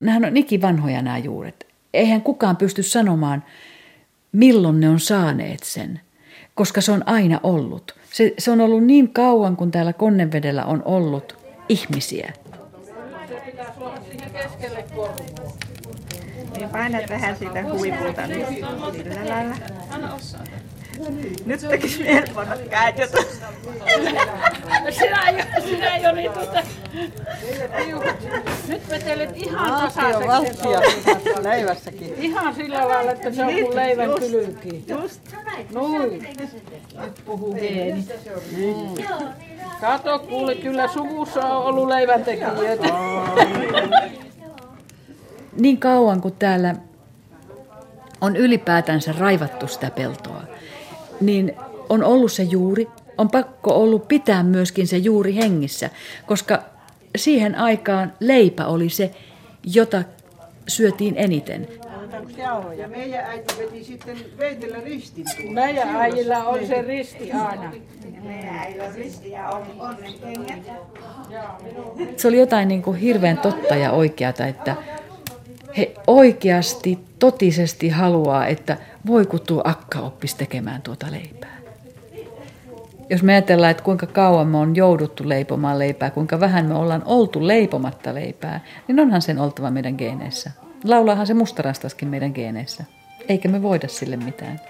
Nämähän on ikivanhoja nämä juuret. Eihän kukaan pysty sanomaan, milloin ne on saaneet sen, koska se on aina ollut. Se, se on ollut niin kauan, kun täällä Konnevedellä on ollut ihmisiä. Niin painat vähän siitä huipulta niin sillä lailla. Nyt tekis mieli panna käät jota. Sinä, jo, sinä jo niin tuota... Nyt vetelet ihan tasaiseksi. valttia leivässäkin. Ihan sillä lailla, että se on kuin leivän kylki. Just. Noin. Nyt puhuu Heeni. Mm. Kato, kuule, kyllä suvussa on ollut leiväntekijöitä. Niin kauan kuin täällä on ylipäätänsä raivattu sitä peltoa, niin on ollut se juuri, on pakko ollut pitää myöskin se juuri hengissä, koska siihen aikaan leipä oli se, jota syötiin eniten. Ja meidän äiti veti sitten veitellä ristin tuolla. Meidän äijillä on se risti aina. Se oli jotain niin kuin hirveän totta ja oikeata, että he oikeasti, totisesti haluaa, että voi kun tuo akka oppisi tekemään tuota leipää. Jos me ajatellaan, että kuinka kauan me on jouduttu leipomaan leipää, kuinka vähän me ollaan oltu leipomatta leipää, niin onhan sen oltava meidän geeneissä. Laulaahan se mustarastaskin meidän geeneissä. Eikä me voida sille mitään.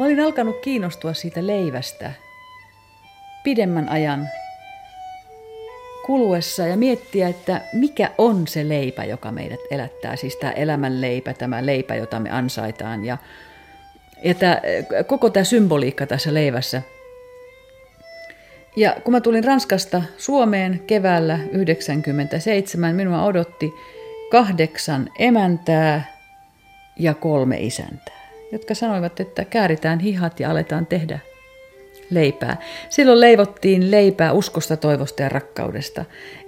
Mä olin alkanut kiinnostua siitä leivästä pidemmän ajan kuluessa ja miettiä, että mikä on se leipä, joka meidät elättää. Siis tämä elämän leipä, tämä leipä, jota me ansaitaan ja, ja tämä, koko tämä symboliikka tässä leivässä. Ja kun mä tulin Ranskasta Suomeen keväällä 97, minua odotti kahdeksan emäntää ja kolme isäntää, jotka sanoivat, että kääritään hihat ja aletaan tehdä leipää. Silloin leivottiin leipää uskosta, toivosta ja rakkaudesta.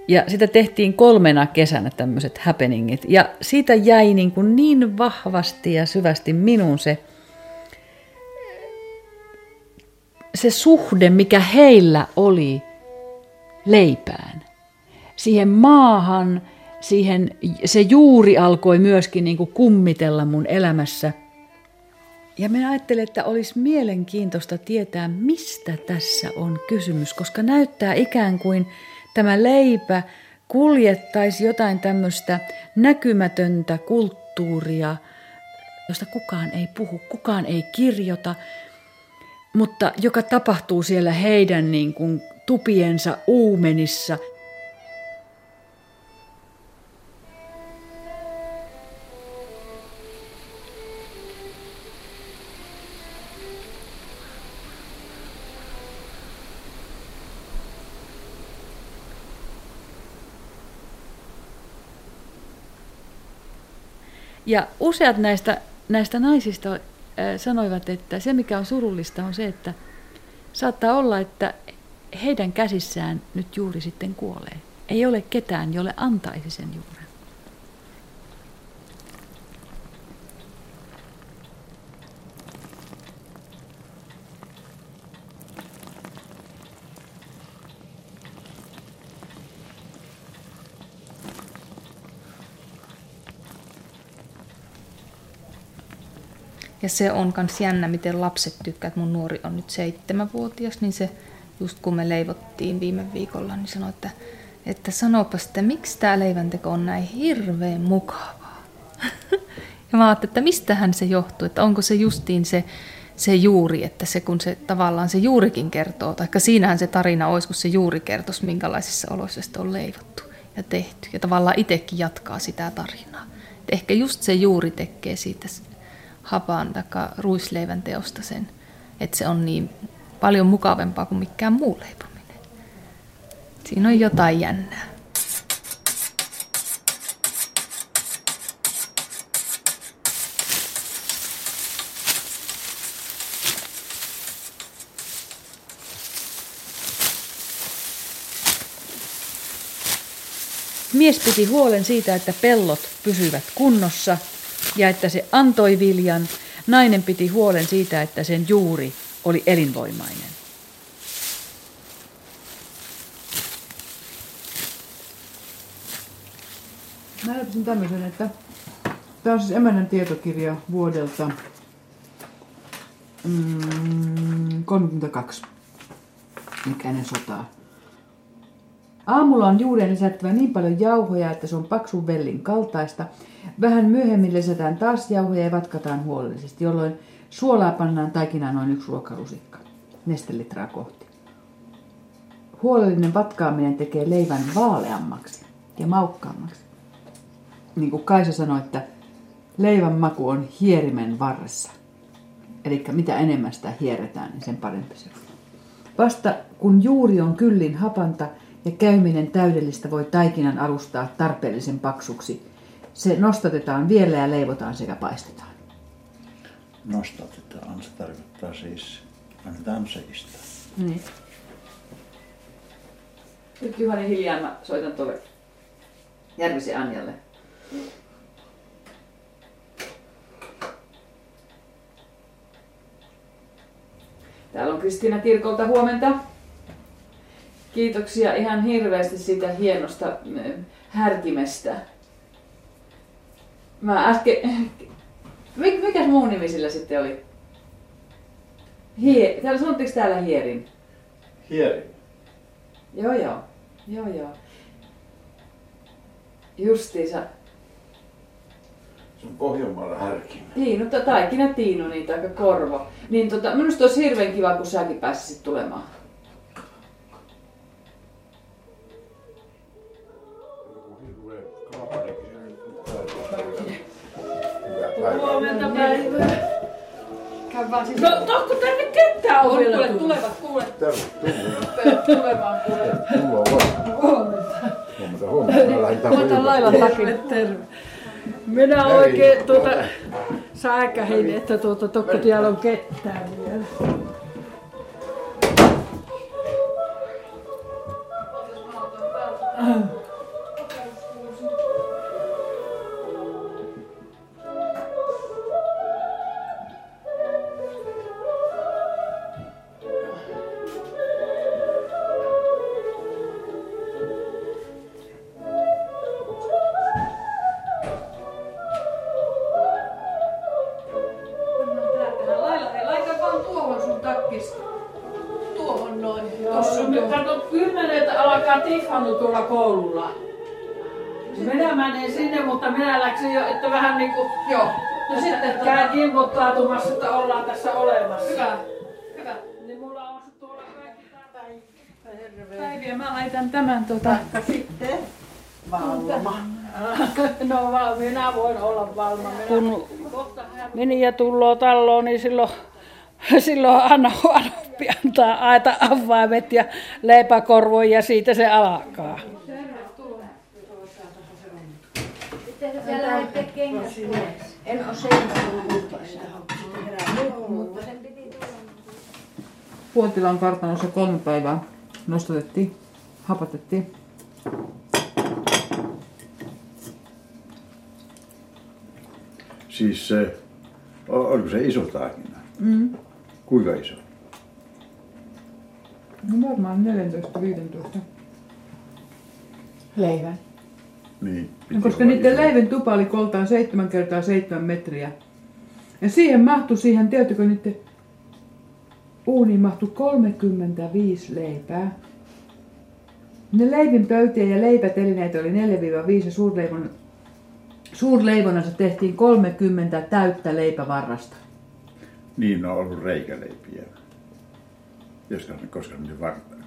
Ja sitä tehtiin kolmena kesänä tämmöiset happeningit. Ja siitä jäi niin, kuin niin vahvasti ja syvästi minun se, se suhde, mikä heillä oli leipään. Siihen maahan, siihen, se juuri alkoi myöskin niin kuin kummitella mun elämässä – ja minä ajattelin, että olisi mielenkiintoista tietää, mistä tässä on kysymys, koska näyttää ikään kuin tämä leipä kuljettaisi jotain tämmöistä näkymätöntä kulttuuria, josta kukaan ei puhu, kukaan ei kirjoita, mutta joka tapahtuu siellä heidän niin kuin tupiensa uumenissa – Ja useat näistä, näistä naisista sanoivat, että se mikä on surullista on se, että saattaa olla, että heidän käsissään nyt juuri sitten kuolee. Ei ole ketään, jolle antaisi sen juuren. Ja se on myös jännä, miten lapset tykkää, että mun nuori on nyt seitsemänvuotias, niin se just kun me leivottiin viime viikolla, niin sanoi, että, että sanopas, että miksi tämä leivänteko on näin hirveän mukavaa. ja mä ajattelin, että mistähän se johtuu, että onko se justiin se, se juuri, että se kun se tavallaan se juurikin kertoo, tai siinähän se tarina olisi, kun se juuri kertoisi, minkälaisissa oloissa sitä on leivottu ja tehty. Ja tavallaan itsekin jatkaa sitä tarinaa. Et ehkä just se juuri tekee siitä hapan tai ruisleivän teosta sen, että se on niin paljon mukavempaa kuin mikään muu leipominen. Siinä on jotain jännää. Mies piti huolen siitä, että pellot pysyvät kunnossa – ja että se antoi viljan, nainen piti huolen siitä, että sen juuri oli elinvoimainen. Mä löysin tämmöisen, että tämä on siis emännän tietokirja vuodelta mm, 32. Mikä ennen sotaa. Aamulla on juureen lisättävä niin paljon jauhoja, että se on paksun vellin kaltaista. Vähän myöhemmin lisätään taas jauhoja ja vatkataan huolellisesti, jolloin suolaa pannaan taikinaan noin yksi ruokalusikka, nestelitraa kohti. Huolellinen vatkaaminen tekee leivän vaaleammaksi ja maukkaammaksi. Niin kuin Kaisa sanoi, että leivän maku on hierimen varressa. Eli mitä enemmän sitä hierretään, niin sen parempi se on. Vasta kun juuri on kyllin hapanta ja käyminen täydellistä voi taikinan alustaa tarpeellisen paksuksi, se nostatetaan vielä ja leivotaan sekä paistetaan. Nostatetaan, se tarkoittaa siis, annetaan seistää. Niin. Nyt Juhani hiljaa mä soitan tuolle Järvisen Anjalle. Täällä on Kristiina Kirkolta huomenta. Kiitoksia ihan hirveästi siitä hienosta mm, härkimestä. Mä äsken... Mik, mikäs muu nimi sillä sitten oli? Hie... Täällä sanottiinko täällä hierin? Hieri. Joo joo. Joo joo. Justiinsa. Se on Pohjanmaalla härkimä. Tiinu, ta- taikina Tiinu, niin taikka Korvo. Niin tota, minusta olisi hirveän kiva, kun säkin pääsisit tulemaan. Ketään Kuule, tulevat, kuule. Tervetuloa. Tulemaan, kuule. Mulla on vaan. Huomenta, huomenta. Mä lähdin taas Otan lailan takia. Terve. Minä oikein tuota säikähin, että tuota tokko täällä on ketään vielä. Käyn kimpottautumassa, että ollaan tässä olemassa. Hyvä. Hyvä. Niin mulla on se tuolla kaikki tätä. Päiviä mä laitan tämän tota... Sitten valma. No minä voin olla valma. Minä Kun Miniä tulloo talloon, niin silloin, silloin Anna Huonompi antaa aita avaimet ja leipäkorvoja ja siitä se alkaa. Sä lähdet kengät pois. En ole sen mutta sen piti tulla. Puotilan kartanossa kolme päivää nostatettiin, hapatettiin. Siis se, oliko se iso taikina? Mm. Kuinka iso? No varmaan 14-15 leivän. Niin. No, koska niiden iso. leivän tupa oli koltaan 7 kertaa 7 metriä. Ja siihen mahtui siihen, tiedättekö niiden uuniin mahtui 35 leipää. Ne leivin pöytiä ja leipätelineitä oli 4-5 ja suurleivon, suurleivonnassa tehtiin 30 täyttä leipävarrasta. Niin on ollut reikäleipiä. Joskaan ne koskaan ne vartaan.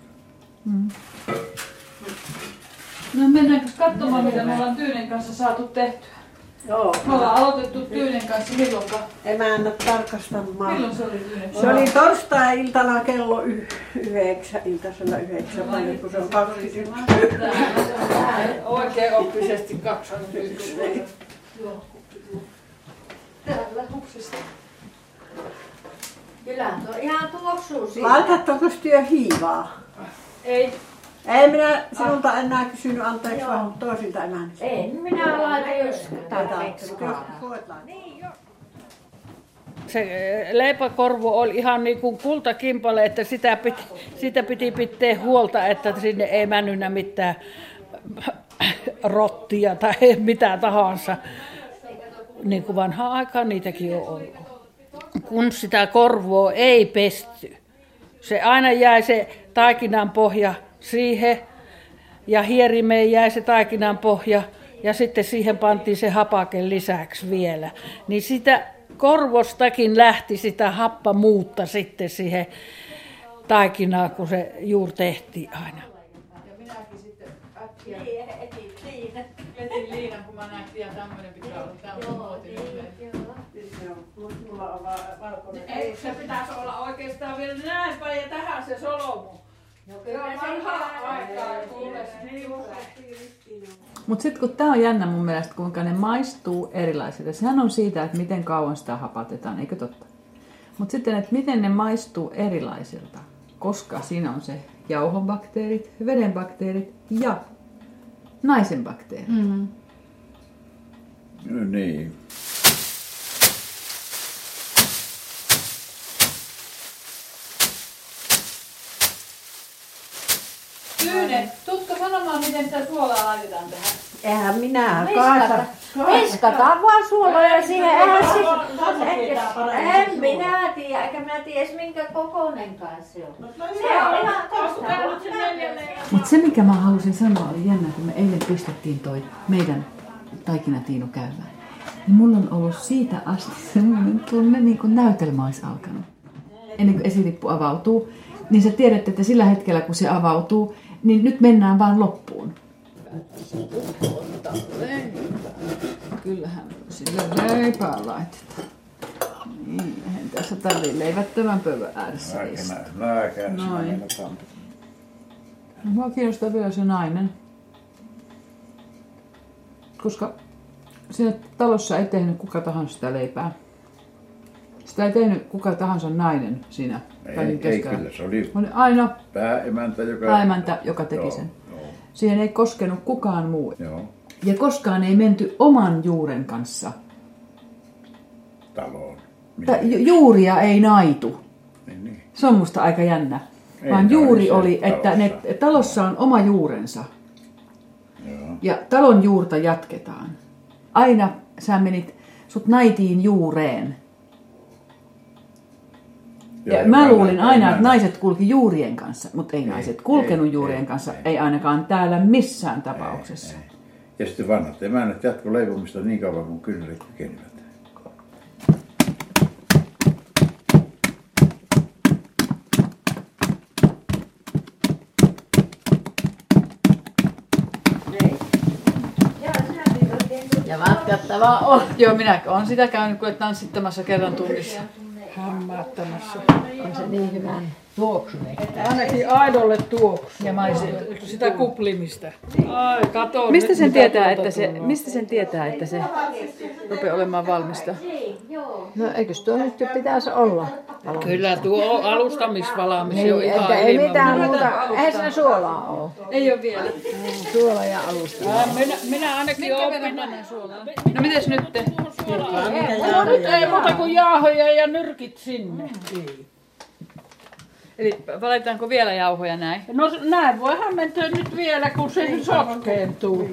No mennäänkö katsomaan, mitä me ollaan Tyynen kanssa saatu tehtyä? Joo. Me ollaan aloitettu Tyynen kanssa milloinka? Emännä tarkastamaan. Milloin se oli Tyynen? Se oli torstai-iltana kello y- yhdeksän, iltasella yhdeksän, paljon kun se on 21. Oikein oppisesti 21. Täällä hupsista. Kyllä tuo ihan tuoksuu siinä. Laitatteko työ hiivaa? Ei, Ei minä sinulta enää kysynyt anteeksi, vaan toisilta emänniltä. En minä laita, jos tarpeeksi Niin, Se eh, leipäkorvo oli ihan niin kuin kultakimpale, että sitä piti, sitä piti pitää huolta, että sinne ei mennyt mitään rottia tai mitä tahansa. Niin kuin vanhaan aikaan niitäkin on ollut. Kun sitä korvoa ei pesty, se aina jäi se taikinan pohja siihen ja hierimeen jäi se taikinan pohja ja sitten siihen pantiin se hapake lisäksi vielä. Niin sitä korvostakin lähti sitä happamuutta sitten siihen taikinaan, kun se juuri tehtiin aina. Vetin liinan, kun mä näin, että tämmöinen pitää olla tämmöinen muotinen. Mulla on vaan valkoinen. Ei, se pitäisi olla oikeastaan vielä näin päin ja tähän se solmu. Se on vanhaa aikaa, kuule, niin Mutta sitten kun tämä on jännä mun mielestä, kuinka ne maistuu erilaisilta. Sehän on siitä, että miten kauan sitä hapatetaan, eikö totta? Mutta sitten, että miten ne maistuu erilaisilta. Koska siinä on se jauhon bakteerit, veden bakteerit ja naisen bakteerit. Mm. No niin. Tyyne, tutko sanomaan, miten sitä suolaa laitetaan tähän? Eihän minä kaasa. Viskataan vaan suoloja siihen. Eihän. Lasketaan En minä tiedä, eikä minä tiedä edes minkä kokoinenkaan se on. Se on ihan tosta. Mutta se, mikä mä halusin sanoa, oli jännä, kun me eilen pistettiin toi meidän taikinatiinu käymään. Niin mulla on ollut siitä asti semmoinen tunne, niin kuin näytelmä olisi alkanut. Ennen kuin esilippu avautuu, niin sä tiedät, että sillä hetkellä kun se avautuu, niin nyt mennään vaan loppuun. Kyllähän sillä leipää laitetaan. Niin, eihän tässä tarvii leivättömän pöydän ääressä istua. Noin. tampi. Mua kiinnostaa vielä se nainen. Koska siinä talossa ei tehnyt kuka tahansa sitä leipää. Sitä ei tehnyt kuka tahansa nainen siinä Ei, ei kyllä, se oli Oli aina pääemäntä, joka... pääemäntä, joka teki Joo, sen. Joo, Siihen ei koskenut kukaan muu. joo, Ja koskaan ei menty oman juuren kanssa. taloon. Ta- ju- juuria ei naitu. Niin, niin. Se on musta aika jännä. Ei Vaan juuri oli, että ne, talossa. talossa on oma juurensa. Joo. Ja talon juurta jatketaan. Aina sä menit, sut naitiin juureen. Ja, Joo, mä luulin aina, että naiset kulki juurien kanssa, mutta ei, Ei, naiset kulkenut ei, juurien ei, kanssa, ei. ei ainakaan täällä missään tapauksessa. Ei. Ja sitten vanhat emännät jatko leipomista niin kauan kuin kynnelit kykenivät. Ja matkattavaa on. Joo, minä olen sitä käynyt kuule tanssittamassa kerran tunnissa. Hämmättämässä. On se niin hyvä tuoksunen. Ainakin aidolle tuoksu. Ja maisi. Sitä kuplimista. Ai, kato Mistä sen tietää, että se, mistä sen tietää, että se rupeaa olemaan valmista? No eikös tuo nyt jo pitäisi olla? Kyllä tuo on alustamisvalmis jo Niin, ihan että ei mitään muuta. muuta. Eihän siinä suolaa ole. Ei ole vielä. Suola ja alusta. Minä, minä ainakin opin. No mites nyt te? No nyt ei muuta kuin jauhoja ja nyrkit sinne. Eli valitaanko vielä jauhoja näin? No näin voihan mennä nyt vielä, kun se nyt sotkeentuu.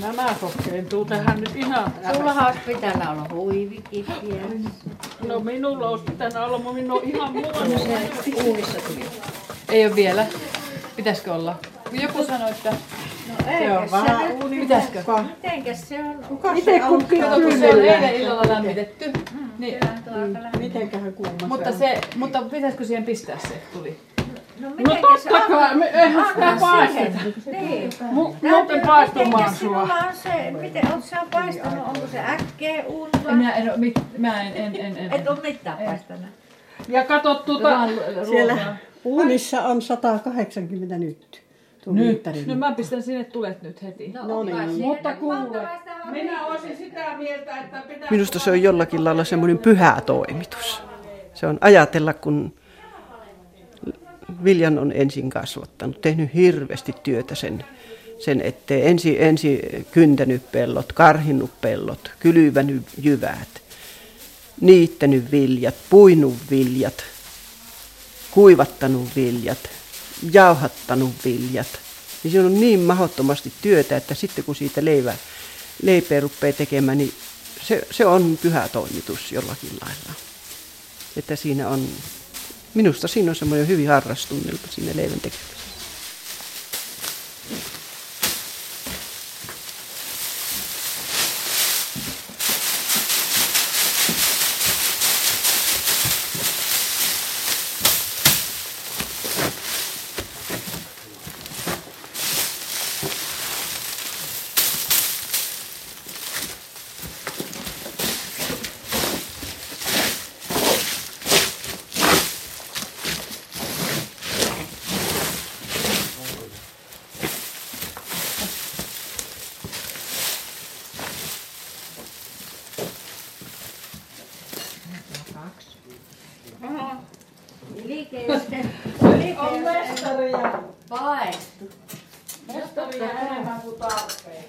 Nämä sotkeentuu tähän nyt ihan Sullahan olisi pitänyt olla huivikin. No minulla olisi pitänyt olla, mutta minun on ihan muuta. Uunissa tuli. Ei ole vielä. Pitäisikö olla? Joku sanoi, että Se on Vähän pitäisikö? Mitenkäs se on? Itse kukin Kato, kun se on eilen illalla lämmitetty. Niin, Mitenköhän kuuma mutta, se, mutta pitäisikö siihen pistää se tuli? No No se totta kai, me eihän sitä paisteta. Niin. Mu- Muuten paistumaan sua. on se, miten oot sä paistanut? Onko se äkkeä uuni En vai? minä en, mit, mä en, en, en, en. Et ole mitään paistanut. Ja kato tuota, Vaan Siellä ruokaa. Uunissa on 180 nyt. Nyt. No mä pistän sinne tulet nyt heti. No niin. Mutta kuule, minä olisin sitä mieltä, että pitää... Minusta se on jollakin lailla semmoinen pyhä toimitus. Se on ajatella, kun Viljan on ensin kasvattanut, tehnyt hirveästi työtä sen, sen eteen. Ensi, ensi kyntänyt pellot, karhinnut pellot, kylvänyt jyvät, niittänyt viljat, puinut viljat, kuivattanut viljat, jauhattanut viljat. Niin se on niin mahdottomasti työtä, että sitten kun siitä leivä, leipeä rupeaa tekemään, niin se, se on pyhä toimitus jollakin lailla. Että siinä on, minusta siinä on semmoinen hyvin harrastunnelma siinä leivän tekemisessä. On mestaria. Paettu. Mestaria enemmän kuin tarpeen.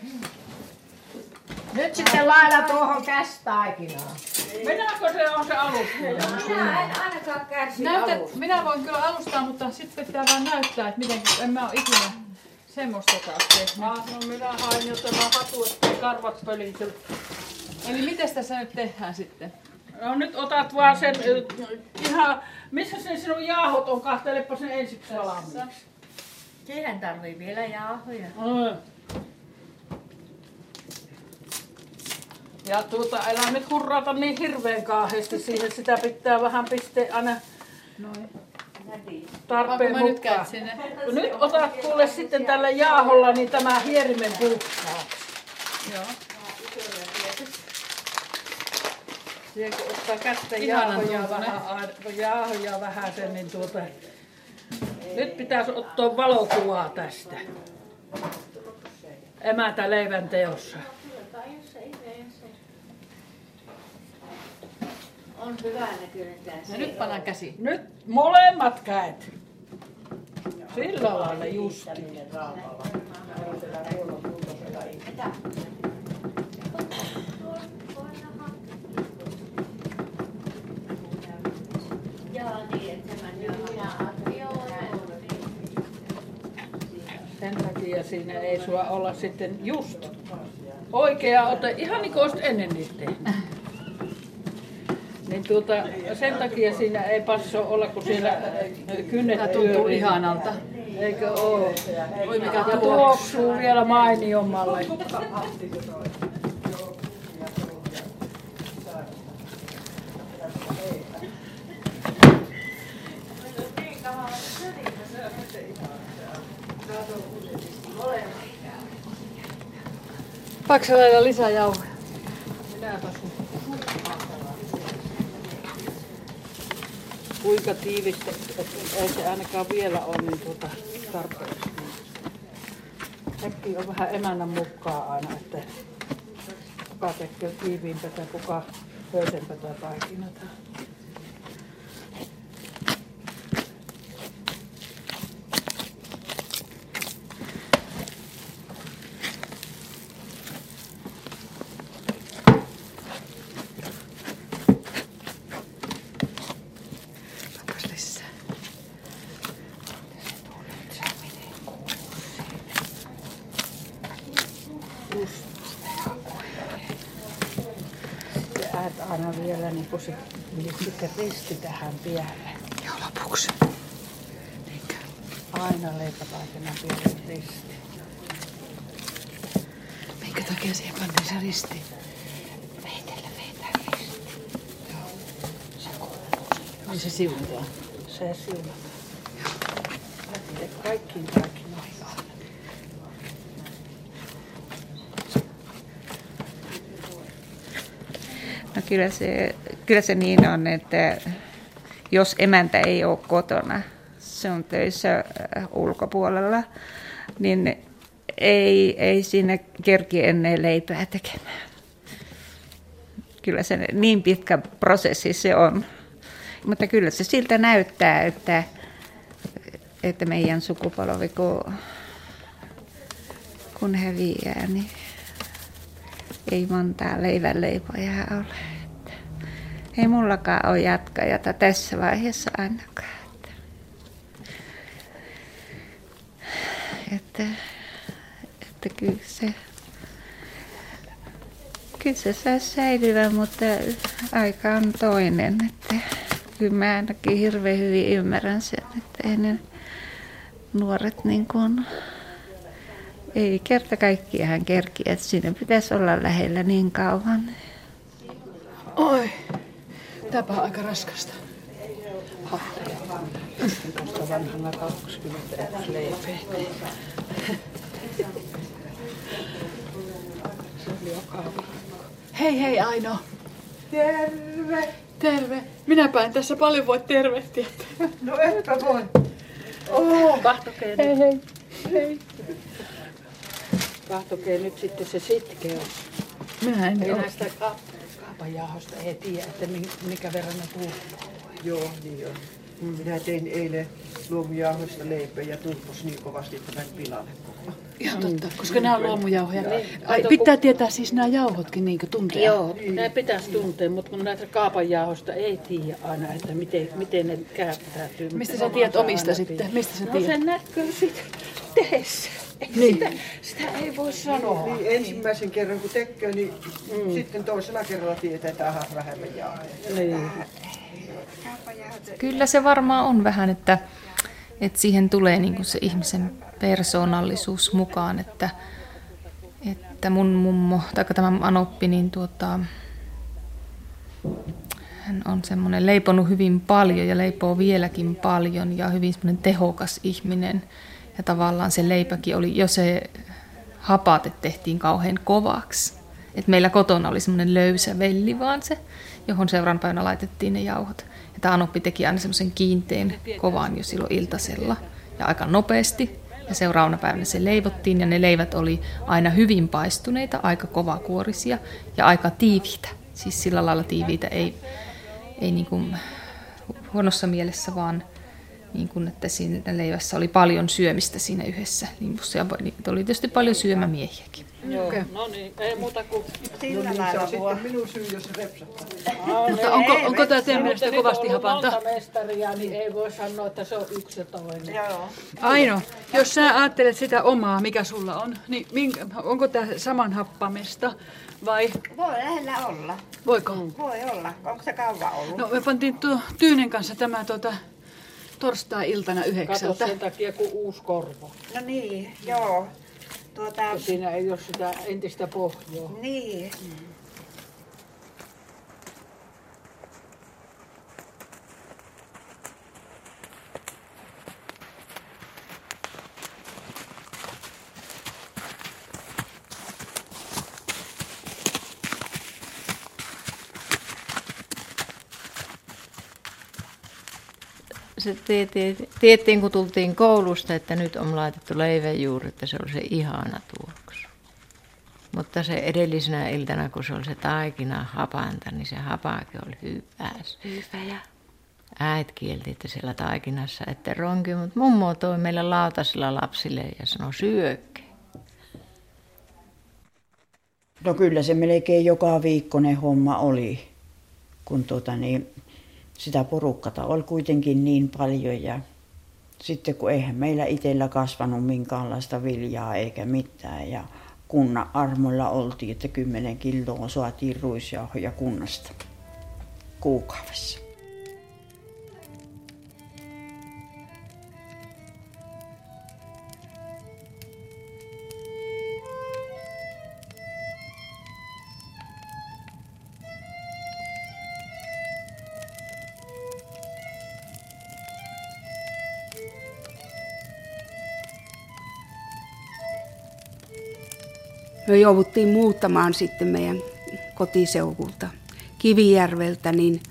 Nyt sitten laita tuohon kästaikinaan. Minäkö se on se alustaja? Minä en ainakaan kärsi Näytät, alusta. minä voin kyllä alustaa, mutta sitten pitää vaan näyttää, että miten, en mä ole ikinä semmoista taas tehnyt. Ah, no minä hain jo tämän hatu, ettei karvat pölity. Eli miten tässä nyt tehdään sitten? No nyt otat vaan sen ihan, missä se sinun jaahot on, kahtelepa sen ensiksi valmiiksi. Siihen tarvii vielä jauhoja. Mm. Ja tuota, älä nyt hurrata niin hirveän kauheasti siihen, sitä pitää vähän pistää aina tarpeen Onko mä nyt mukaan. sinne? Nyt otat kuule sitten tällä jaaholla niin tämä hierimen puhtaa. Joo. Siihen kun ottaa kättä tuntunen. vähän, jauhoja vähän sen, niin tuota, nyt pitäisi ottaa valokuvaa tästä. Emätä leivän teossa. On hyvä näköinen tässä. Ja nyt pannaan käsi. Nyt molemmat käet. Sillä lailla justi. Niin, Joo, Sen takia siinä ei sua olla sitten just oikea ote, ihan niin kuin olisit ennen niitä tehnyt. Niin tuota, sen takia siinä ei passo olla, kun siellä äh, kynnet Tämä tuntuu pyörii. ihanalta. Eikö oo? Oi mikä Ja tuoksu. tuoksuu vielä mainiommalle. Paksa lailla lisää jauhoja. Kuinka tiivistä, että ei se ainakaan vielä ole niin tuota tarpeeksi. Sekin on vähän emännän mukaan aina, että kuka tekee tiiviimpää, kuka höysempää taikinata. Onpas lisää. Ja äät aina vielä niin kuin se, niin sitten risti tähän päälle. Joo, lopuksi. Niinkö? Aina leipätaikinan päälle risti. Minkä takia siihen pantiin se risti? Veitellä veitää risti. Niin se siunataan. Se siunataan. Lähtee kaikkiin taikinoihin. No kyllä se, kyllä se niin on, että jos emäntä ei ole kotona se on töissä äh, ulkopuolella, niin ei, ei sinne kerki ennen leipää tekemään. Kyllä se niin pitkä prosessi se on. Mutta kyllä se siltä näyttää, että, että meidän sukupolvi, kun, kun häviää, niin ei montaa leivänleipoja ole. Ei mullakaan ole jatkajata tässä vaiheessa ainakaan. Että, että kyllä se, kyllä se saa säilyä, mutta aika on toinen. Että kyllä mä ainakin hirveän hyvin ymmärrän sen, että ei ne nuoret niin kuin, ei kerta kaikkiaan kerki, että siinä pitäisi olla lähellä niin kauan. Oi, tämäpä on aika raskasta. Tuosta vanhana 21 leipää. Se oli joka. Hei hei Aino. Terve. Terve. Minäpä en tässä paljon voi tervehtiä. No etpä voi. Oh. Kahtokee Hei hei. hei. Kahtokee nyt sitten se sitkeys. Minä en Ei ole. näistä ka- kaapajauhosta ei tiedä, että mi- mikä verran ne tuuppuu. Joo, niin on. Minä tein eilen luomujauhoista leipää ja tuhmus niin kovasti, että meni pilalle koko. Ihan totta, koska nämä on luomujauhoja. Niin. Ai, pitää tietää siis nämä jauhotkin niin tuntea. Joo, ne pitäisi tuntea, mutta kun näitä kaapanjauhosta ei tiedä aina, että miten, miten ne käyttäytyy. Mistä sä tiedät omista sitten? Mistä sä No tiedät? sen näkyy siitä tehdessä. Ei Niin. Sitä, sitä ei voi sanoa. Niin ensimmäisen kerran kun tekee, niin mm. sitten toisella kerralla tietää, että aha, vähemmän jauhoja. Niin. Kyllä se varmaan on vähän, että, että siihen tulee niin kuin se ihmisen persoonallisuus mukaan, että, että mun mummo, tai tämä Anoppi, niin tuota, hän on semmoinen leiponut hyvin paljon ja leipoo vieläkin paljon ja hyvin semmoinen tehokas ihminen. Ja tavallaan se leipäkin oli, jo se hapate tehtiin kauhean kovaksi. Et meillä kotona oli semmoinen löysä velli vaan se, johon seuraavan päivänä laitettiin ne jauhot. Ja tämä Anoppi teki aina semmoisen kiinteen kovan jo silloin iltasella ja aika nopeasti. Ja seuraavana päivänä se leivottiin ja ne leivät oli aina hyvin paistuneita, aika kovakuorisia ja aika tiiviitä. Siis sillä lailla tiiviitä, ei, ei niin kuin huonossa mielessä, vaan niin kuin, että siinä leivässä oli paljon syömistä siinä yhdessä limpussa. Ja niitä oli tietysti paljon syömämiehiäkin. Joo, no niin, ei muuta kuin No niin, se on minun syy, jos repsattaa. Mutta onko, onko tämä teidän mielestä kovasti hapanta? mestaria, niin ei voi sanoa, että se on yksi ja toinen. Joo. Aino, jos sä ajattelet sitä omaa, mikä sulla on, niin minkä, onko tämä saman happamesta vai Voi lähellä olla. voiko? Voi olla. Onko se kauan ollut? No me pantiin tuo Tyynen kanssa tämä tuota, torstai-iltana Kato yhdeksältä. sen takia, kun uusi korvo. No niin, joo. Tuota, Ja siinä ei ole sitä entistä pohjaa. niin. Se tiedettiin, kun tultiin koulusta, että nyt on laitettu leivänjuuri, että se oli se ihana tuoksu. Mutta se edellisenä iltana, kun se oli se taikina hapanta, niin se hapakin oli hyvä. Hyvä ja äit kielti, että siellä taikinassa ette ronki, mutta mummo toi meille lautasella lapsille ja sanoi syökkä. No kyllä se melkein joka viikkoinen homma oli, kun tuota niin, sitä porukkata oli kuitenkin niin paljon ja sitten kun eihän meillä itsellä kasvanut minkäänlaista viljaa eikä mitään ja kunnan armoilla oltiin, että 10 kiloa saatiin ruisjauhoja kunnasta kuukaudessa. Me jouduttiin muuttamaan sitten meidän kotiseuvulta Kivijärveltä niin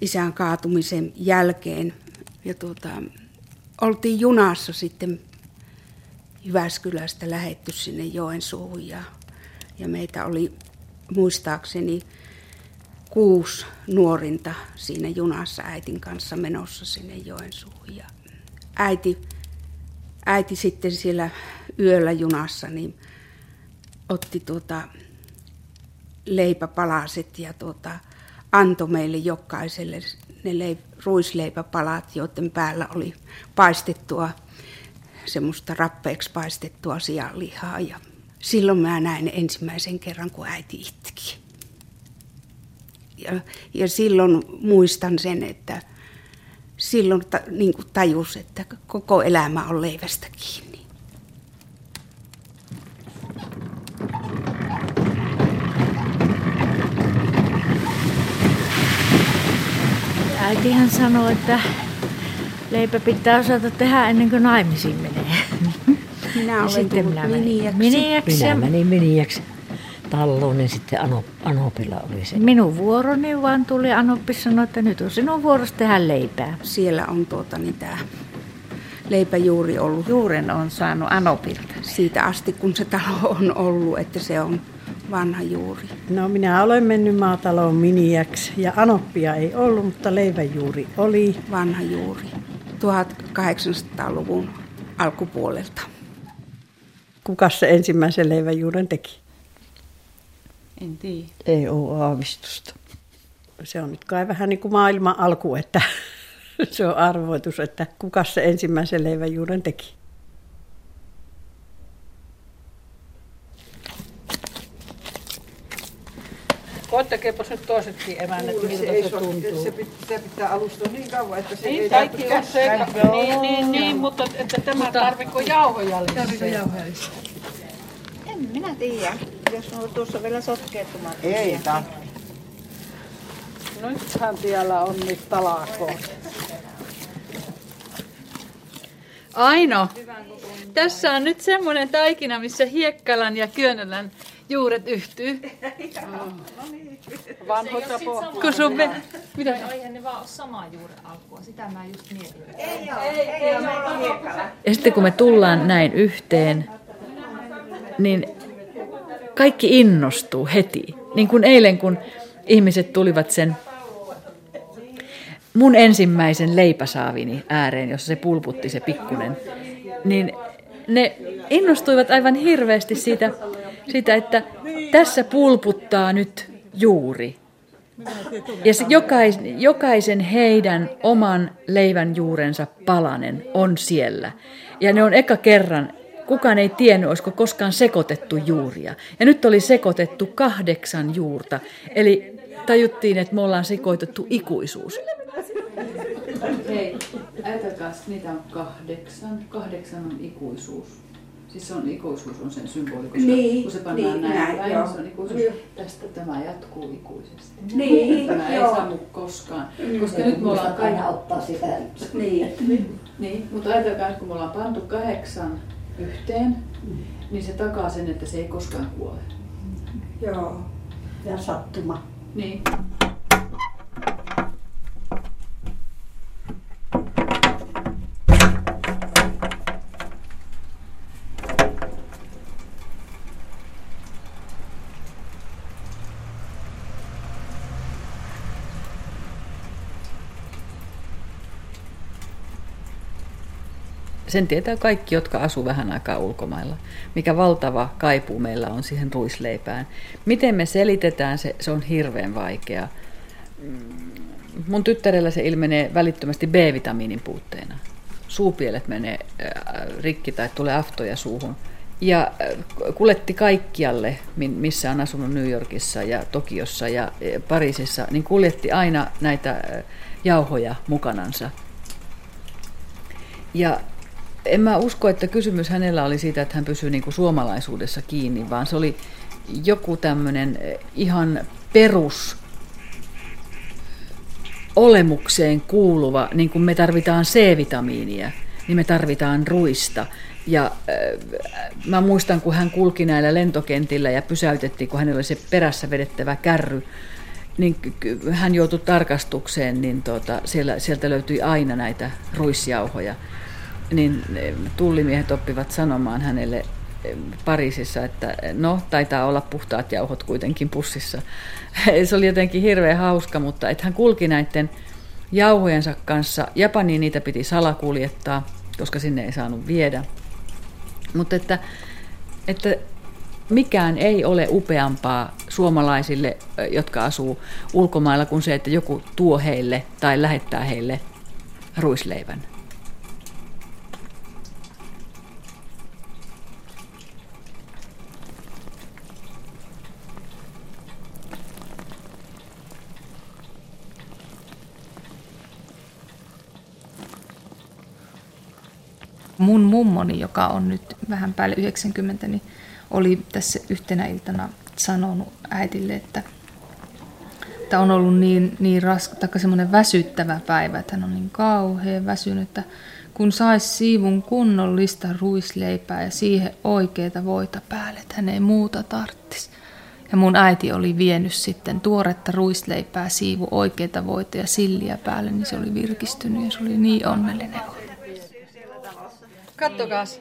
isän kaatumisen jälkeen. Ja tuota, oltiin junassa sitten Jyväskylästä lähetty sinne Joensuuhun ja, ja meitä oli muistaakseni kuusi nuorinta siinä junassa äitin kanssa menossa sinne Joensuuhun. Ja äiti, äiti sitten siellä yöllä junassa niin otti tuota leipäpalaset ja tuota, antoi meille jokaiselle ne leip- ruisleipäpalat, joiden päällä oli paistettua semmoista rappeeksi paistettua sianlihaa. Ja silloin mä näin ensimmäisen kerran, kun äiti itki. Ja, ja silloin muistan sen, että silloin ta, niin tajus, että koko elämä on leivästä kiinni. Äitihän sanoi, että leipä pitää osata tehdä ennen kuin naimisiin menee. Minä Ja olen sitten minä menin miniäksi. miniäksi. Minä menin miniäksi talloon, niin sitten Ano, Anopilla oli se. Minun vuoroni vaan tuli Anoppi sanoi, että nyt on sinun vuorosi tehdä leipää. Siellä on tuota niin tämä leipäjuuri ollut. Juuren on saanut Anopilta. Siitä asti, kun se talo on ollut, että se on vanha juuri. No minä olen mennyt maataloon miniäksi ja anoppia ei ollut, mutta leiväjuuri oli. Vanha juuri. 1800-luvun alkupuolelta. Kuka se ensimmäisen leiväjuuren teki? En tiedä. Ei ole aavistusta. Se on nyt kai vähän niin kuin maailman alku, että se on arvoitus, että kuka se ensimmäisen leiväjuuren teki. Koettakeepas nyt toisetkin emännät, miltä se, tuntuu. Se, pit- se pitää alustua niin kauan, että se Niin, ei kaikki on se, niin, niin, niin, mutta että tämä tarviko jauhoja lisää? Tarviko jauhoja lisää? En minä tiedä, jos on tuossa vielä sotkeettomat. Ei tarvitse. No nythän tiellä on niitä talakoita. Aino, tässä on nyt semmoinen taikina, missä hiekkalan ja kyönölän juuret yhtyy. Vanhoita pohjaa. Kun sun me... Mitä? Eihän ne vaan ole samaa juuren alkua, sitä mä just mietin. Ei ole, ei ole. Ja sitten kun me tullaan näin yhteen, niin kaikki innostuu heti. Niin kuin eilen, kun ihmiset tulivat sen mun ensimmäisen leipäsaavini ääreen, jossa se pulputti se pikkunen, niin ne innostuivat aivan hirveästi siitä, siitä että tässä pulputtaa nyt juuri. Ja se jokais, jokaisen heidän oman leivän juurensa palanen on siellä. Ja ne on eka kerran, kukaan ei tiennyt, olisiko koskaan sekoitettu juuria. Ja nyt oli sekoitettu kahdeksan juurta. Eli tajuttiin, että me ollaan sekoitettu ikuisuus. Hei, ajatelkaa, niitä on kahdeksan. Kahdeksan on ikuisuus. Siis se on ikuisuus on sen symboli, koska Niin, kun se pannaan niin, näin näin, päin, joo. se on ikuisuus. Joo. Tästä tämä jatkuu ikuisesti. Niin, tämä ei joo. sammu koskaan. Mm. Koska nyt me ollaan aina ottaa sitä. Niin. Niin, mutta ajatelkaa, kun me ollaan pantu kahdeksan yhteen, niin se takaa sen, että se ei koskaan kuole. Joo. Ja sattuma. Niin. Sen tietää kaikki, jotka asuu vähän aikaa ulkomailla. Mikä valtava kaipuu meillä on siihen ruisleipään. Miten me selitetään se, se on hirveän vaikea. Mm, Mun tyttärellä se ilmenee välittömästi B-vitamiinin puutteena. Suupielet menee äh, rikki tai tulee aftoja suuhun. Ja äh, kuljetti kaikkialle, missä on asunut New Yorkissa ja Tokiossa ja äh, Pariisissa, niin kuljetti aina näitä jauhoja mukanansa. Ja en mä usko, että kysymys hänellä oli siitä, että hän pysyy niin kuin suomalaisuudessa kiinni, vaan se oli joku tämmöinen ihan perus olemukseen kuuluva, niin kuin me tarvitaan C-vitamiinia, niin me tarvitaan ruista. Ja äh, mä muistan, kun hän kulki näillä lentokentillä ja pysäytettiin, kun hänellä oli se perässä vedettävä kärry, niin hän joutui tarkastukseen, niin tuota, siellä, sieltä löytyi aina näitä ruisjauhoja. Niin eh, tullimiehet oppivat sanomaan hänelle eh, Pariisissa, että no, taitaa olla puhtaat jauhot kuitenkin pussissa. Se oli jotenkin hirveän hauska, mutta että hän kulki näiden jauhojensa kanssa. Japaniin niitä piti salakuljettaa, koska sinne ei saanut viedä. Mutta että, että mikään ei ole upeampaa suomalaisille, jotka asuu ulkomailla, kuin se, että joku tuo heille tai lähettää heille ruisleivän. Mun mummoni, joka on nyt vähän päälle 90, niin oli tässä yhtenä iltana sanonut äitille, että, että on ollut niin, niin raska, tai semmoinen väsyttävä päivä, että hän on niin kauhean väsynyt, että kun saisi siivun kunnollista ruisleipää ja siihen oikeita voita päälle, että hän ei muuta tarttisi. Ja mun äiti oli vienyt sitten tuoretta ruisleipää, siivu oikeita voita ja silliä päälle, niin se oli virkistynyt ja se oli niin onnellinen. Kattokaas.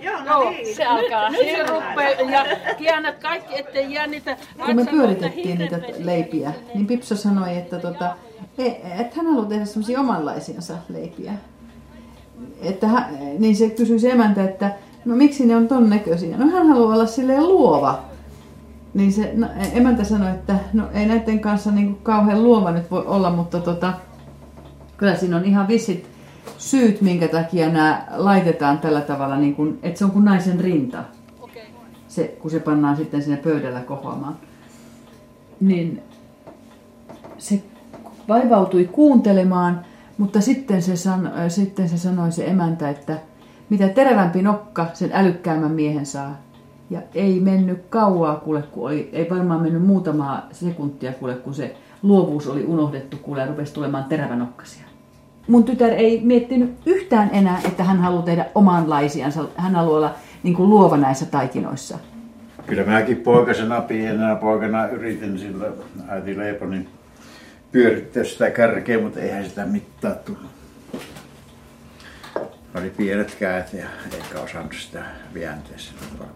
Joo, no niin. se alkaa. Nyt se rupeaa ja käännät kaikki, ettei jää niitä... Kun me pyöritettiin niitä leipiä, niin Pipsa sanoi, että, tota, että hän haluaa tehdä semmoisia omanlaisiansa leipiä. Että hän, niin se kysyi se emäntä, että no miksi ne on ton näköisiä? No hän haluaa olla silleen luova. Niin se no, emäntä sanoi, että no ei näiden kanssa niin kuin kauhean luova nyt voi olla, mutta tota, kyllä siinä on ihan vissit syyt, minkä takia nämä laitetaan tällä tavalla, niin kuin, että se on kuin naisen rinta. Se, kun se pannaan sitten sinne pöydällä kohoamaan. Niin se vaivautui kuuntelemaan, mutta sitten se, san, sitten se sanoi se emäntä, että mitä terävämpi nokka, sen älykkäämmän miehen saa. Ja ei mennyt kauaa kuule, kun oli, ei varmaan mennyt muutamaa sekuntia kuule, kun se luovuus oli unohdettu kuule ja rupesi tulemaan terävänokkasia mun tytär ei miettinyt yhtään enää, että hän haluaa tehdä omanlaisiansa. Hän haluaa olla niin kuin luova näissä taikinoissa. Kyllä mäkin poikasena pienenä poikana yritin sillä äiti Leiponin pyörittää sitä kärkeä, mutta eihän sitä mittaa tullut. Oli pienet käät ja eikä osannut sitä vääntää sillä.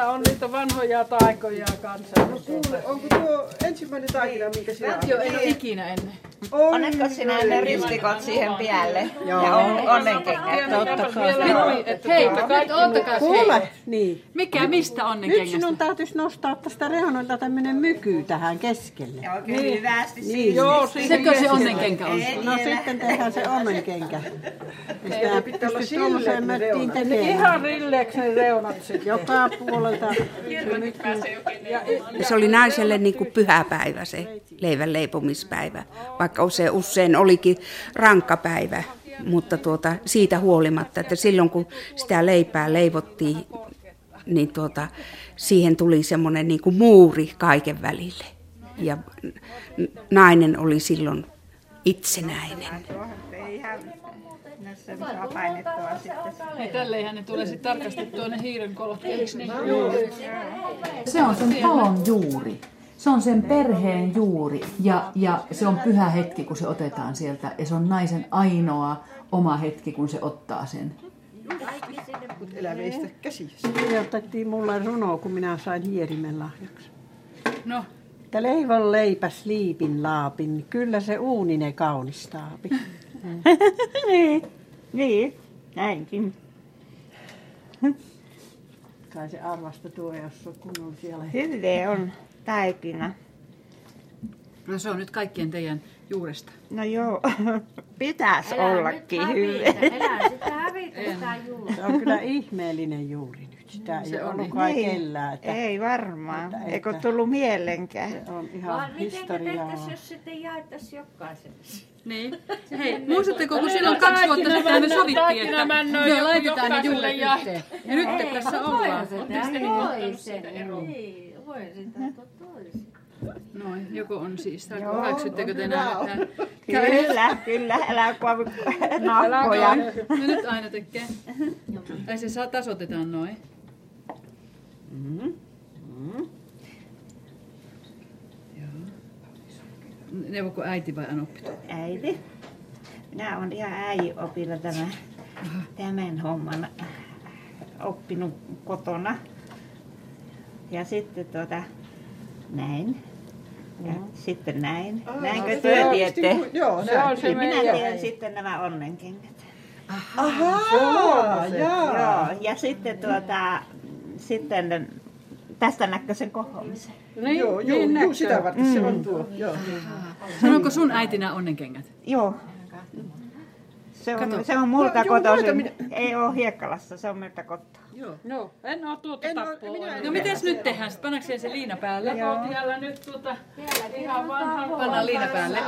Siinä on niitä vanhoja taikoja kanssa. No kuule, onko tuo ensimmäinen taikina, minkä sinä Joo, en ole ikinä ennen. Onnetko sinä ne ristikot siihen päälle? Joo. Ja on, onnenkengät. Totta kai. Hei, nyt ottakaa Kuule, niin. Mikä, mistä Nyt onnenkengästä? sinun täytyisi nostaa tästä reunoilta tämmöinen myky tähän keskelle. Oikein hyvästi Niin. Joo, Sekö se onnenkenkä on? No sitten tehdään se onnenkenkä. Ja sitä pystyisi tuollaiseen möttiin tekemään. Ihan rilleeksi ne reunat sitten. Joka puolelta. Se oli naiselle niin kuin pyhäpäivä se leivän leipomispäivä, vaikka se usein olikin rankka päivä. Mutta tuota, siitä huolimatta, että silloin kun sitä leipää leivottiin, niin tuota, siihen tuli semmoinen niin kuin muuri kaiken välille. Ja nainen oli silloin itsenäinen. Hei, tälleihän ne tulee sitten tarkastettua ne hiiren kolot. Niin? Se on sen talon juuri. Se on sen perheen juuri ja, ja se on pyhä hetki, kun se otetaan sieltä. Ja se on naisen ainoa oma hetki, kun se ottaa sen. Elävistä käsissä. Kirjoitettiin mulle runo, kun minä sain hierimen lahjaksi. No. Että leivon leipäs liipin laapin, kyllä se uunine kaunistaapi. niin, niin, näinkin. Kai se arvasta tuo, jos on kunnon siellä. Hyvä on taikina. No se on nyt kaikkien teidän juuresta. No joo, pitäisi Älä nyt ollakin hyvä. Älä sitä hävitä sitä juuri. Se on kyllä ihmeellinen juuri nyt. Sitä ei Se ollut kai Niin. kellään. Että, Ei varmaan. Että- Eikö että- tullut mielenkään? Se on ihan Vaan miten historiaa. tehtäisiin, jos sitten jaettaisiin jokaiselle? Niin. Hei, muistatteko, kun silloin kaksi vuotta sitten me sovittiin, että me laitetaan ne juuret yhteen. Ja nyt tässä ollaan. Oletteko te niinku Toisen. Niin, voi sitä. Noin, joku on siis. Tai Joo, hyväksyttekö te nämä? Kyllä, kyllä. Älä kuovi nahkoja. No nyt aina tekee. Tai se saa tasotetaan noin. Mm-hmm. Neuvoko äiti vai Anoppi? Äiti. Minä olen ihan äidin opilla tämän, tämän homman oppinut kotona. Ja sitten tuota, näin. Ja sitten näin. Aa, Näinkö se työ tiedätte? kun- joo, Se näin. on se Niin minä teen sitten nämä onnenkengät. Ahaa, jaa. Joo, ja sitten tuota, sitten tästä näkö sen kohoamisen. Niin, joo, joo, niin joo, sitä varten se on tuo. Joo. Sanoiko sun äiti nämä onnenkengät? Joo. Se on, Kato. se on multa No, joo, kotoisin. Ei ole Hiekkalassa, se on meiltä kotoa. Joo. No, en oo tuota tappoa. No mites nyt tehdään? Sitten pannaan siihen se liina päälle. Joo. Täällä nyt tuota ihan vanhan Pannaan liina päälle.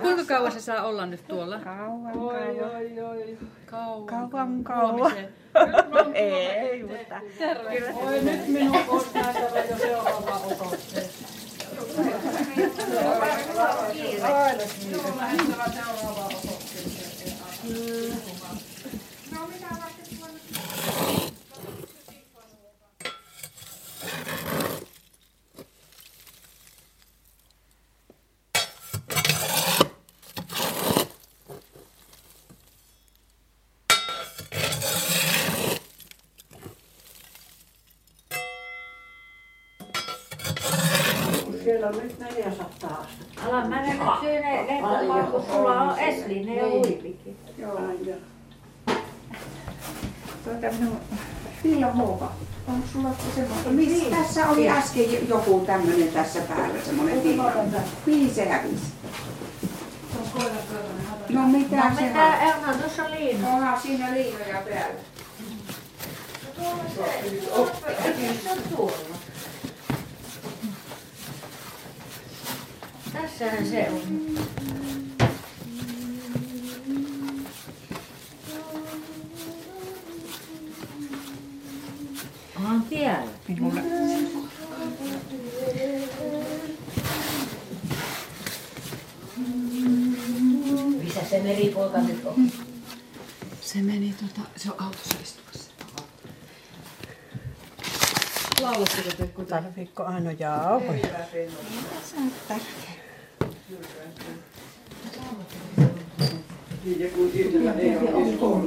Kuinka kauan se saa olla nyt tuolla? Kauan, Oi, oi, oi. Kauan. Kauan, kauan. Ei, mutta Terve. Oi, nyt minun on näytävä jo seuraava osoitteeseen. Aina kiire. Minun on lähdettävä seuraavaan nyt 400 astetta. Ala mennä nyt syöne lehtomaan, kun sulla on eslinen ja huipikin. Joo, joo. Tuota, minun Villo Hoopa, onko sulla semmoista? Missä tässä oli äsken joku tämmöinen tässä päällä, semmoinen villa. Mihin se hävisi? No mitä No se mitä, on? Erna, tuossa liina. Onhan siinä liinoja päällä. Tässähän se on. Onhan täällä. Minulla. Missä se meripoika nyt on? Se meni tota, se on autossa istumassa. Laulatteko te kun Tarviiko aina jauhoja? Se on tärkeää. Niin, kun itsellä ei ole Hauskaa se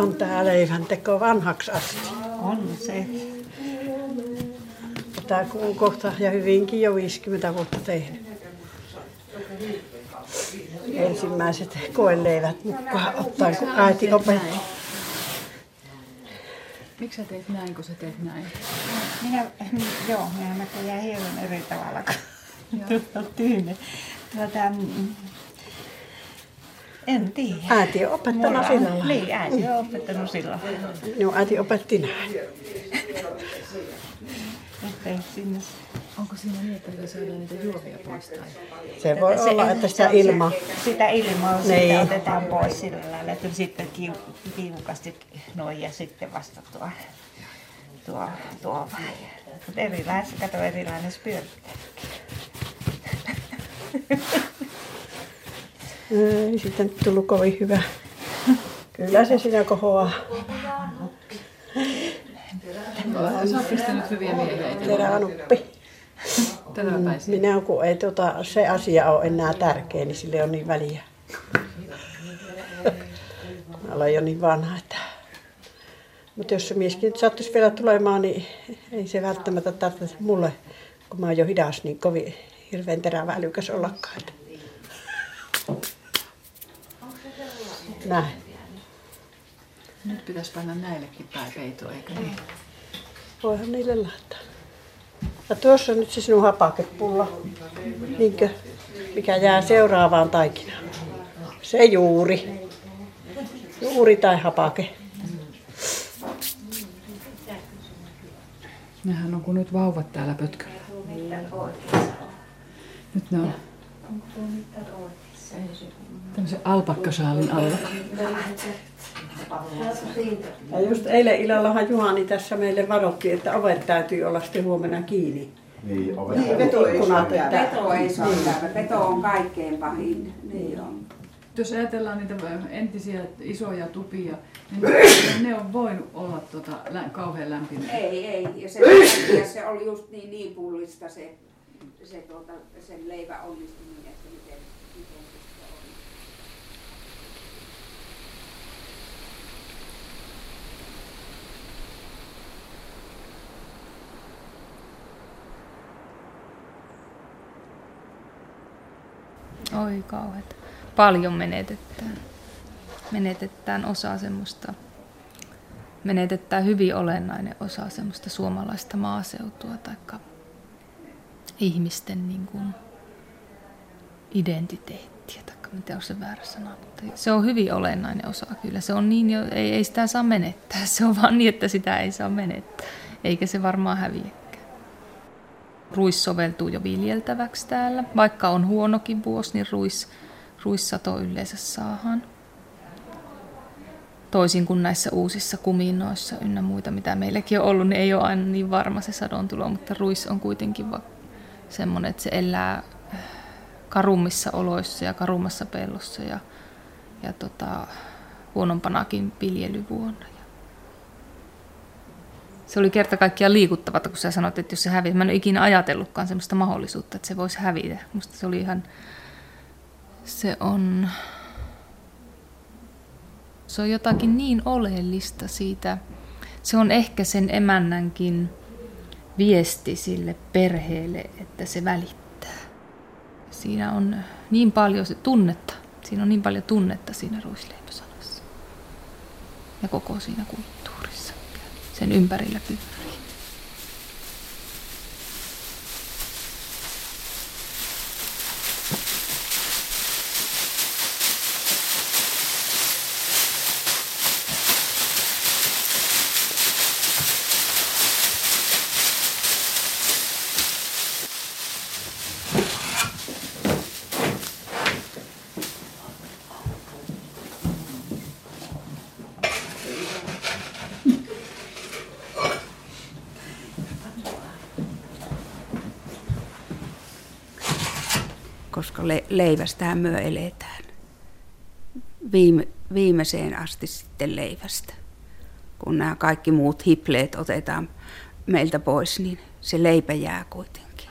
on tää leivänteko vanhaksi asti. On se. Tää on kohta ja hyvinkin jo 50 vuotta tehnyt. Ensimmäiset koeleivät mukaan ottaa, kun äiti opetti. Miksi sä teet näin, kun sä teet näin? Minä, joo, minä näköjään hieman eri tavalla kuin tyyne. Tuota, mm, en tiedä. Äiti on opettanut Mulla sillä lailla. Niin, äiti on opettanut sillä lailla. Minun äiti opetti näin. Sinne... Onko siinä niin, että saadaan niitä juovia pois tai? Se voi olla, että sitä ilma... Sitä ilmaa Niin. siitä otetaan pois sillä lailla, että sitten kiu- kiukasti noin ja sitten vasta tuo, tuo, tuo Mutta erilainen, kato erilainen pyörittää. Ei siitä nyt tullut kovin hyvä. Kyllä se siinä kohoaa. Sä oot pistänyt hyviä miehiä itse. Terävä nuppi. Teräväpäisiä. Minä kun ei tuota, se asia ole enää tärkeä, niin sille on niin väliä. olla jo niin vanha, että mutta jos se mieskin nyt sattuisi vielä tulemaan, niin ei se välttämättä tarvitse mulle, kun mä oon jo hidas, niin kovin hirveän terävä älykäs ollakaan. Että. Näin. Nyt pitäisi panna näillekin pääpeito, eikö niin? Voihan niille laittaa. Ja tuossa on nyt se sinun hapakepulla, niinkö, mikä jää seuraavaan taikinaan. Se juuri. Juuri tai hapake. Nehän on kun nyt vauvat täällä pötköllä. Nyt ne on tämmöisen alpakkasaalin alla. Ja just eilen illallahan Juhani tässä meille varoitti, että ovet täytyy olla sitten huomenna kiinni. Niin, ovet Niin, vetoikkunat. Että... Veto ei saa Niin. Veto on kaikkein pahin. Niin on. Jos ajatellaan niitä entisiä isoja tupia, niin ne on voinut olla tota, lä- kauhean lämpimiä. Ei, ei. Ja se, takia se oli just niin, niin pullista se, se tuota, sen leivän onnistuminen, että miten, miten se on. Oi kauheat. Paljon menetetään. Menetetään osa semmoista, menetetään hyvin olennainen osa semmoista suomalaista maaseutua tai ihmisten niin kuin identiteettiä, tai mitä on se väärä sana, mutta se on hyvin olennainen osa kyllä. Se on niin, ei, ei sitä saa menettää, se on vaan niin, että sitä ei saa menettää, eikä se varmaan häviä. Ruis soveltuu jo viljeltäväksi täällä. Vaikka on huonokin vuosi, niin ruis, ruissato yleensä saahan. Toisin kuin näissä uusissa kuminoissa ynnä muita, mitä meilläkin on ollut, niin ei ole aina niin varma se sadon tulo, mutta ruis on kuitenkin va- semmoinen, että se elää karummissa oloissa ja karummassa pellossa ja, ja tota, huonompanakin viljelyvuonna. Se oli kerta kaikkiaan liikuttavaa, kun sä sanoit, että jos se hävisi. Mä en ole ikinä ajatellutkaan sellaista mahdollisuutta, että se voisi hävitä. Musta se oli ihan... Se on... Se on jotakin niin oleellista siitä. Se on ehkä sen emännänkin viesti sille perheelle, että se välittää. Siinä on niin paljon se tunnetta. Siinä on niin paljon tunnetta siinä ruisleipäsanassa. Ja koko siinä kulttuurissa sen ympärillä pyörii. koska le- leivästähän myö eletään. Viime, viimeiseen asti sitten leivästä. Kun nämä kaikki muut hipleet otetaan meiltä pois, niin se leipä jää kuitenkin.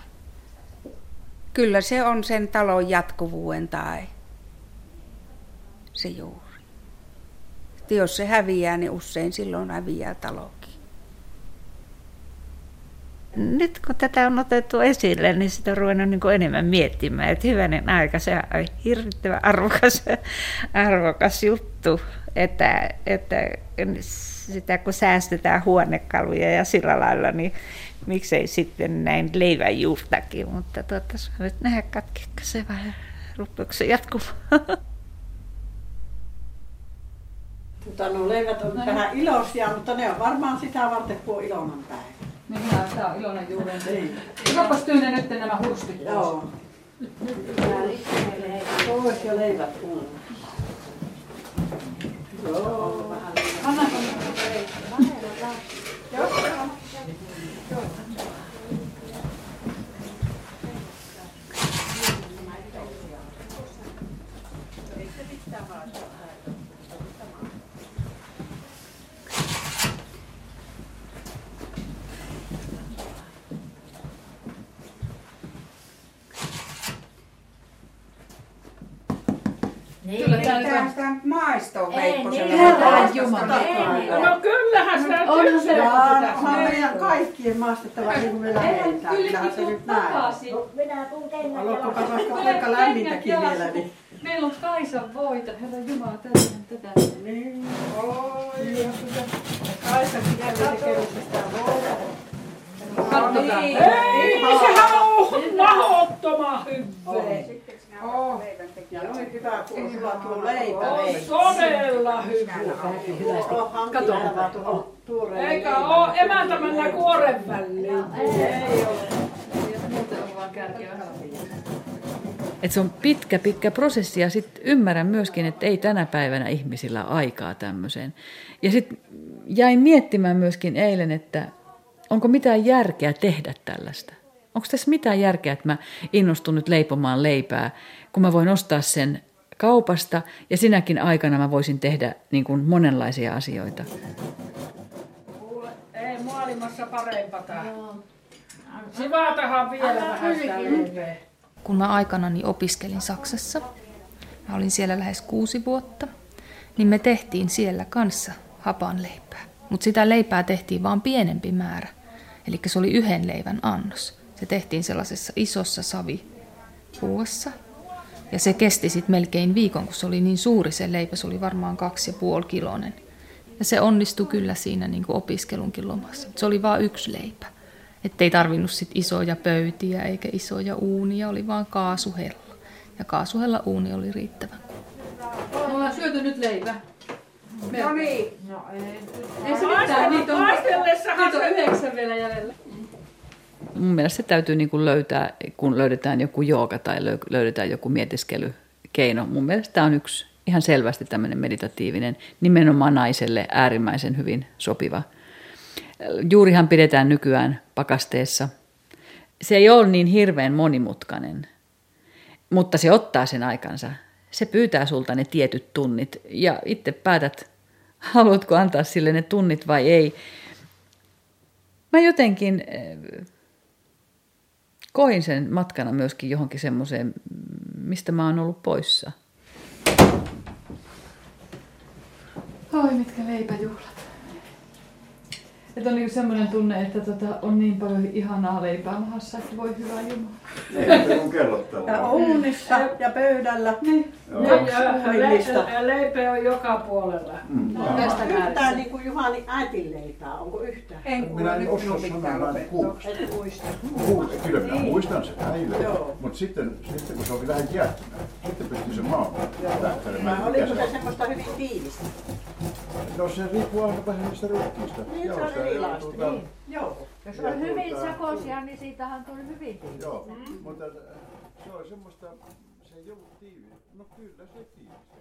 Kyllä se on sen talon jatkuvuuden tai se juuri. Että jos se häviää, niin usein silloin häviää talokin. Nyt kun tätä on otettu esille, niin sitä on ruvennut niin kuin enemmän miettimään, että hyvänen aika, se on hirvittävän arvokas, arvokas juttu, että, että sitä kun säästetään huonekaluja ja sillä lailla, niin miksei sitten näin leivän juurtakin, mutta tuota, saa nyt nähdä katkeeko se vai rupeako se jatkumaan. Tota, no leivät on vähän iloisia, mutta ne on varmaan sitä varten, kun on iloinen Niin, tämä on iloinen juuri. Otapas Tyyne nyt nämä hurstit. Joo. Pois ja leivät ulos. Joo. Annaanko Kyllä tää nyt sitä maistoa Ei, Veikkosella. niin. Herran Jumala. No kyllähän sitä On se, pitäisi. onhan meidän kaikkien maastettava niin kuin me lähdetään. Kyllähän se nyt näin. Minä tuun kengät Haluatko katsoa vaikka lämmintäkin vielä? Niin. Meillä on Kaisan voita, herra Jumala, tätä tätä. Niin, oi, Kaisakin jälleen sitä voita. Kattokaa. Niin. Ei, sehän on mahdottoman hyvää. Oh. Ja noin hyvä, kun sulla tuo leipä. On todella hyvä. Kato, tuo tuore Eikä oo emäntä mennä kuoren väliin. Ei. Et se on pitkä, pitkä prosessi ja sitten ymmärrän myöskin, että ei tänä päivänä ihmisillä ole aikaa tämmöiseen. Ja sitten jäin miettimään myöskin eilen, että onko mitään järkeä tehdä tällaista. Onko tässä mitään järkeä, että mä innostun nyt leipomaan leipää, kun mä voin ostaa sen kaupasta ja sinäkin aikana mä voisin tehdä niin kuin monenlaisia asioita. Kuule, ei maailmassa parempata. Sivatahan vielä vähän sitä. Kun mä aikanani opiskelin Saksassa, mä olin siellä lähes kuusi vuotta, niin me tehtiin siellä kanssa hapanleipää. Mutta sitä leipää tehtiin vaan pienempi määrä. Eli se oli yhden leivän annos. Se tehtiin sellaisessa isossa savipuuassa. Ja se kesti sitten melkein viikon, kun se oli niin suuri se leipä. Se oli varmaan kaksi ja puoli kilonen. Ja se onnistui kyllä siinä niin kuin opiskelunkin lomassa. Se oli vain yksi leipä. Että ei tarvinnut sit isoja pöytiä eikä isoja uunia, oli vaan kaasuhella. Ja kaasuhella uuni oli riittävän. Me ollaan syöty nyt leipä. No niin. No ei. Ei se mitään, niitä on, niitä on yhdeksän vielä jäljellä. Mun mielestä se täytyy niin kuin löytää, kun löydetään joku jooga tai löy- löydetään joku mietiskelykeino. Mun mielestä tämä on yksi ihan selvästi tämmöinen meditatiivinen, nimenomaan naiselle äärimmäisen hyvin sopiva. Juurihan pidetään nykyään pakasteessa. Se ei ole niin hirveän monimutkainen, mutta se ottaa sen aikansa. Se pyytää sulta ne tietyt tunnit ja itse päätät, haluatko antaa sille ne tunnit vai ei. Mä jotenkin koin sen matkana myöskin johonkin semmoiseen, mistä mä oon ollut poissa. Oi, mitkä leipäjuhlat. Että on niinku semmoinen tunne, että tota, on niin paljon ihanaa leipää mahassa, että voi hyvä Jumala. Ei, se on kellottavaa. Ja uunissa ja pöydällä. Niin. Ja, ja, ja leipä on joka puolella. Mm. Onko yhtään niin kuin Juhani äitin leipää? Onko yhtään? En Minä en osaa sanoa kuusta. Et muista. Kyllä minä Niin. muistan sen. Joo. Mutta sitten, sitten kun se oli vähän jäähtynä, sitten pystyi se maan lähtelemään. Vai oliko se semmoista hyvin tiivistä? No se riippuu aina vähän niistä rukiista. Niin, se erilaista. Niin. Joo. Jos on hyvin tuota- sakoisia, niin siitähän tuli hyvin tiivis. Joo, mutta äh, se oli semmoista, se ei ollut tiivis. No kyllä se vanha.